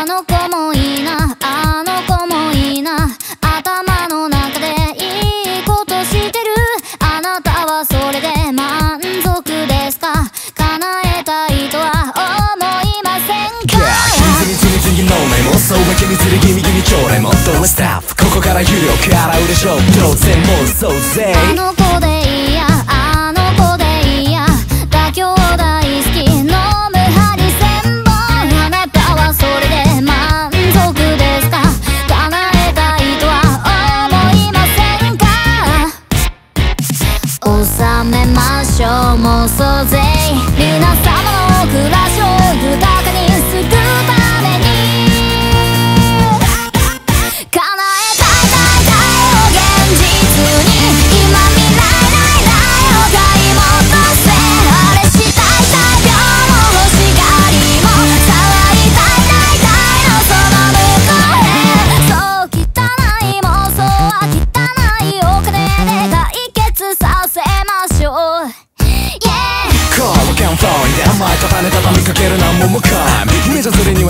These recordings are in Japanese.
あの子もいいなあの子もいいな頭の中でいいことしてる。あなたはそれで満足ですか？叶えたいとは思いませんか？次々次々のメモそうわけにずるギミギミ朝礼もドレスタッフここから有料からうでしょう当然もうそうぜあの子で消耗そうぜ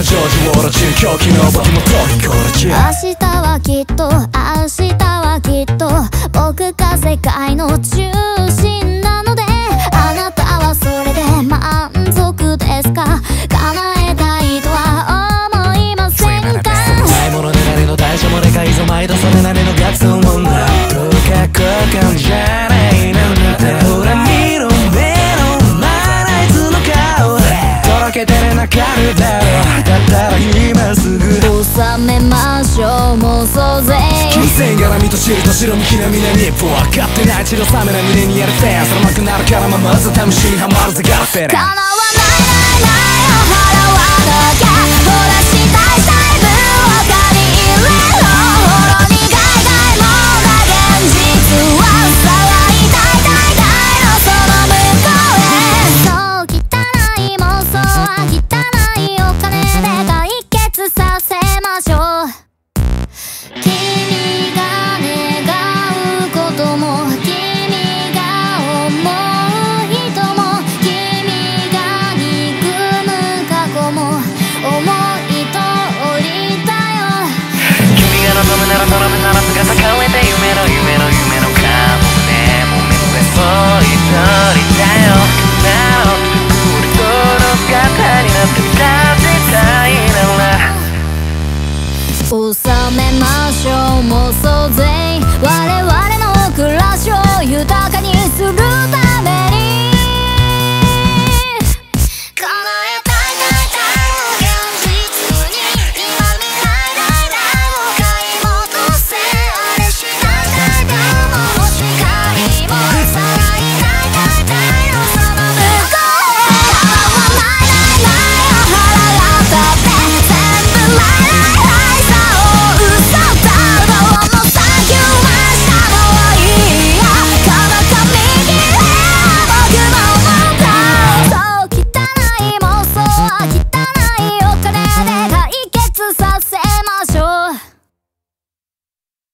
夢じゃずれにはジョージ・ウォールチ狂気の武器も遠いこれじゃ明日はきっと明日。収めましょうもうそうぜ。金銭絡みと汁と白みきなみな日本分かってない血の冷めない胸にやるフェンス甘くなるからまあまず試しにはまるぜガラフェラ覚めましょう。妄想税我々の暮らしを豊かにする。